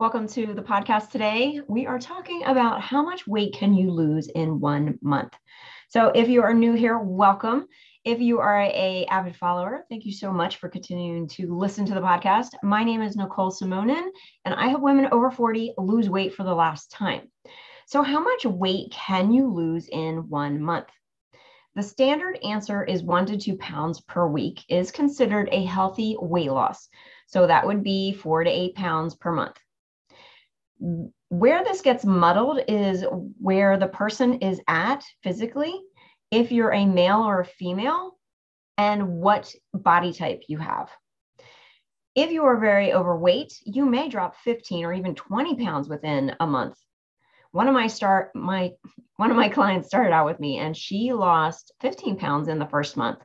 Welcome to the podcast today. We are talking about how much weight can you lose in one month. So if you are new here, welcome. If you are a avid follower, thank you so much for continuing to listen to the podcast. My name is Nicole Simonin, and I help women over 40 lose weight for the last time. So how much weight can you lose in one month? The standard answer is one to two pounds per week is considered a healthy weight loss. So that would be four to eight pounds per month. Where this gets muddled is where the person is at physically, if you're a male or a female, and what body type you have. If you are very overweight, you may drop 15 or even 20 pounds within a month. One of my start my one of my clients started out with me and she lost 15 pounds in the first month.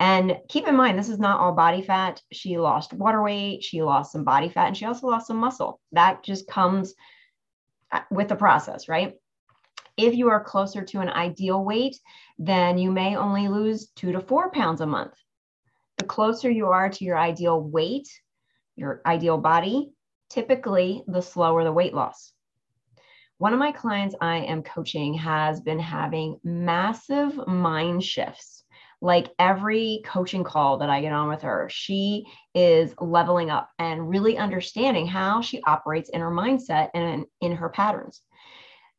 And keep in mind, this is not all body fat. She lost water weight, she lost some body fat, and she also lost some muscle. That just comes uh, with the process, right? If you are closer to an ideal weight, then you may only lose two to four pounds a month. The closer you are to your ideal weight, your ideal body, typically the slower the weight loss. One of my clients I am coaching has been having massive mind shifts like every coaching call that I get on with her, she is leveling up and really understanding how she operates in her mindset and in, in her patterns.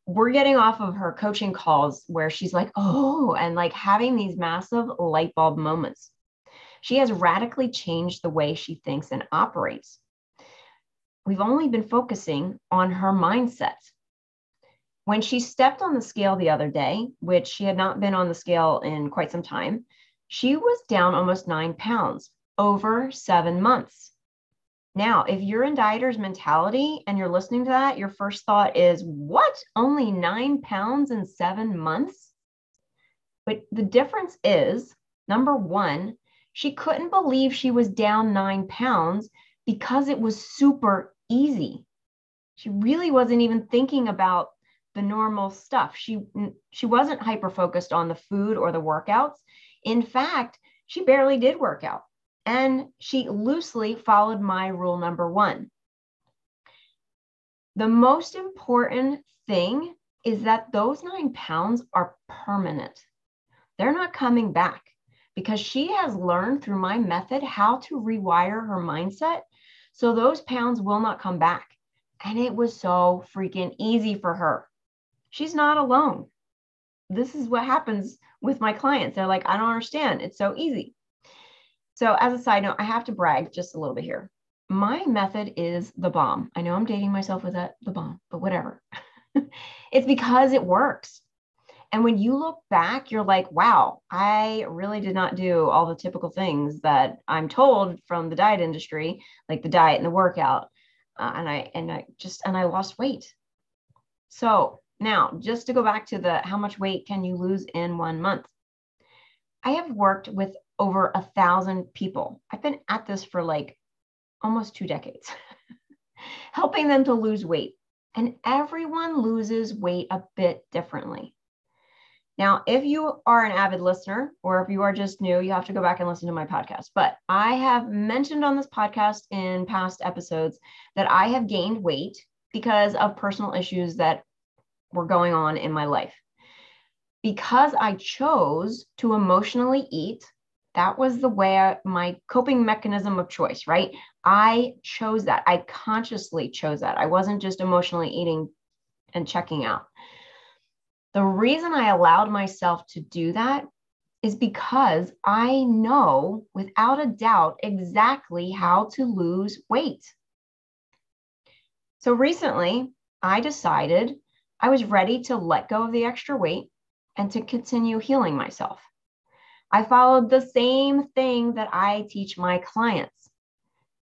We're getting off of her coaching calls where she's like, oh, and like having these massive light bulb moments. She has radically changed the way she thinks and operates. We've only been focusing on her mindset when she stepped on the scale the other day, which she had not been on the scale in quite some time, she was down almost nine pounds over seven months. Now, if you're in dieter's mentality and you're listening to that, your first thought is, what? Only nine pounds in seven months? But the difference is number one, she couldn't believe she was down nine pounds because it was super easy. She really wasn't even thinking about the normal stuff. She she wasn't hyper focused on the food or the workouts. In fact, she barely did work out and she loosely followed my rule number 1. The most important thing is that those 9 pounds are permanent. They're not coming back because she has learned through my method how to rewire her mindset so those pounds will not come back. And it was so freaking easy for her she's not alone. This is what happens with my clients. They're like, I don't understand. It's so easy. So, as a side note, I have to brag just a little bit here. My method is the bomb. I know I'm dating myself with that, the bomb, but whatever. it's because it works. And when you look back, you're like, wow, I really did not do all the typical things that I'm told from the diet industry, like the diet and the workout. Uh, and I, and I just, and I lost weight. So now, just to go back to the how much weight can you lose in one month? I have worked with over a thousand people. I've been at this for like almost two decades, helping them to lose weight. And everyone loses weight a bit differently. Now, if you are an avid listener or if you are just new, you have to go back and listen to my podcast. But I have mentioned on this podcast in past episodes that I have gained weight because of personal issues that were going on in my life. Because I chose to emotionally eat, that was the way I, my coping mechanism of choice, right? I chose that. I consciously chose that. I wasn't just emotionally eating and checking out. The reason I allowed myself to do that is because I know without a doubt exactly how to lose weight. So recently, I decided I was ready to let go of the extra weight and to continue healing myself. I followed the same thing that I teach my clients,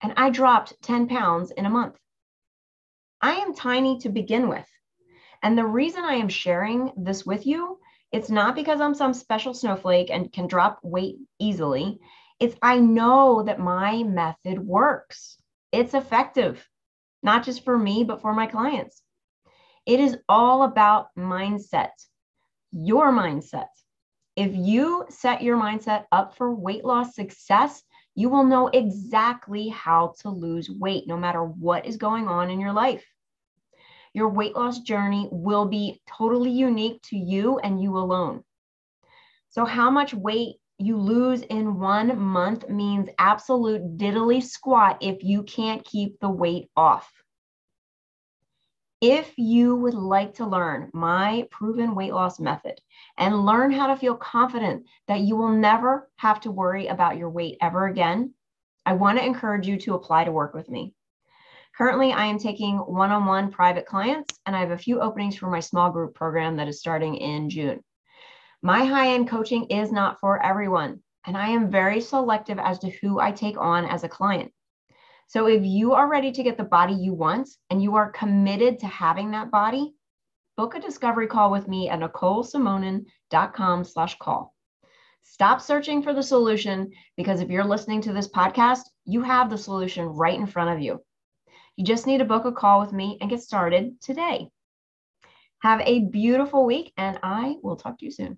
and I dropped 10 pounds in a month. I am tiny to begin with. And the reason I am sharing this with you, it's not because I'm some special snowflake and can drop weight easily. It's I know that my method works. It's effective, not just for me, but for my clients. It is all about mindset, your mindset. If you set your mindset up for weight loss success, you will know exactly how to lose weight no matter what is going on in your life. Your weight loss journey will be totally unique to you and you alone. So, how much weight you lose in one month means absolute diddly squat if you can't keep the weight off. If you would like to learn my proven weight loss method and learn how to feel confident that you will never have to worry about your weight ever again, I want to encourage you to apply to work with me. Currently, I am taking one on one private clients, and I have a few openings for my small group program that is starting in June. My high end coaching is not for everyone, and I am very selective as to who I take on as a client. So if you are ready to get the body you want and you are committed to having that body, book a discovery call with me at nicolesimonin.com slash call. Stop searching for the solution because if you're listening to this podcast, you have the solution right in front of you. You just need to book a call with me and get started today. Have a beautiful week, and I will talk to you soon.